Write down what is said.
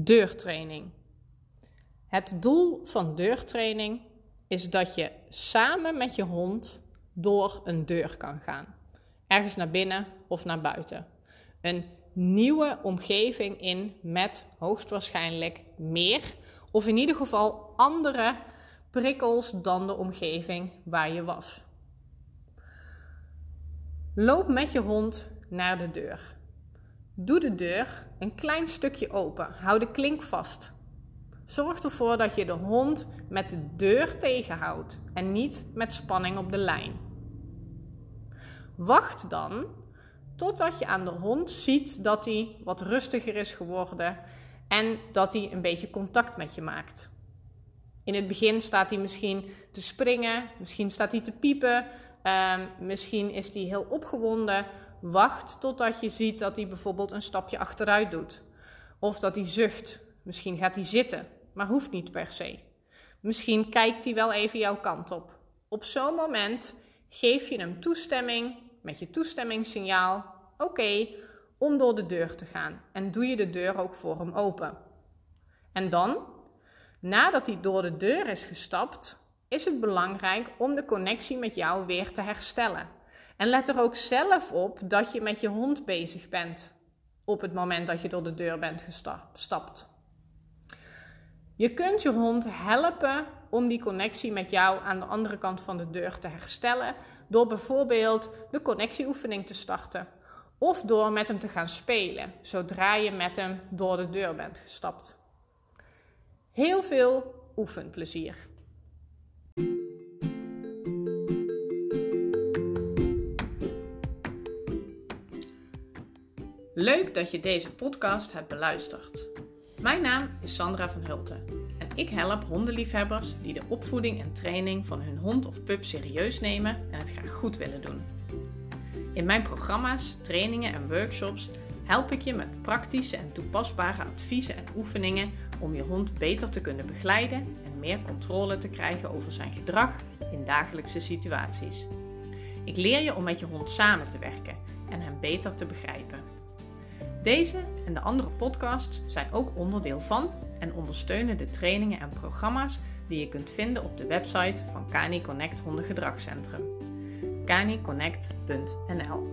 Deurtraining. Het doel van deurtraining is dat je samen met je hond door een deur kan gaan. Ergens naar binnen of naar buiten. Een nieuwe omgeving in met hoogstwaarschijnlijk meer of in ieder geval andere prikkels dan de omgeving waar je was. Loop met je hond naar de deur. Doe de deur een klein stukje open. Hou de klink vast. Zorg ervoor dat je de hond met de deur tegenhoudt en niet met spanning op de lijn. Wacht dan totdat je aan de hond ziet dat hij wat rustiger is geworden en dat hij een beetje contact met je maakt. In het begin staat hij misschien te springen, misschien staat hij te piepen, um, misschien is hij heel opgewonden. Wacht totdat je ziet dat hij bijvoorbeeld een stapje achteruit doet. Of dat hij zucht. Misschien gaat hij zitten, maar hoeft niet per se. Misschien kijkt hij wel even jouw kant op. Op zo'n moment geef je hem toestemming met je toestemmingssignaal. Oké, om door de deur te gaan. En doe je de deur ook voor hem open. En dan, nadat hij door de deur is gestapt, is het belangrijk om de connectie met jou weer te herstellen. En let er ook zelf op dat je met je hond bezig bent op het moment dat je door de deur bent gestapt. Je kunt je hond helpen om die connectie met jou aan de andere kant van de deur te herstellen door bijvoorbeeld de connectieoefening te starten of door met hem te gaan spelen zodra je met hem door de deur bent gestapt. Heel veel oefenplezier. Leuk dat je deze podcast hebt beluisterd. Mijn naam is Sandra van Hulten en ik help hondenliefhebbers die de opvoeding en training van hun hond of pup serieus nemen en het graag goed willen doen. In mijn programma's, trainingen en workshops help ik je met praktische en toepasbare adviezen en oefeningen om je hond beter te kunnen begeleiden en meer controle te krijgen over zijn gedrag in dagelijkse situaties. Ik leer je om met je hond samen te werken en hem beter te begrijpen. Deze en de andere podcasts zijn ook onderdeel van en ondersteunen de trainingen en programma's die je kunt vinden op de website van Cani Connect Hondengedragscentrum. Caniconnect.nl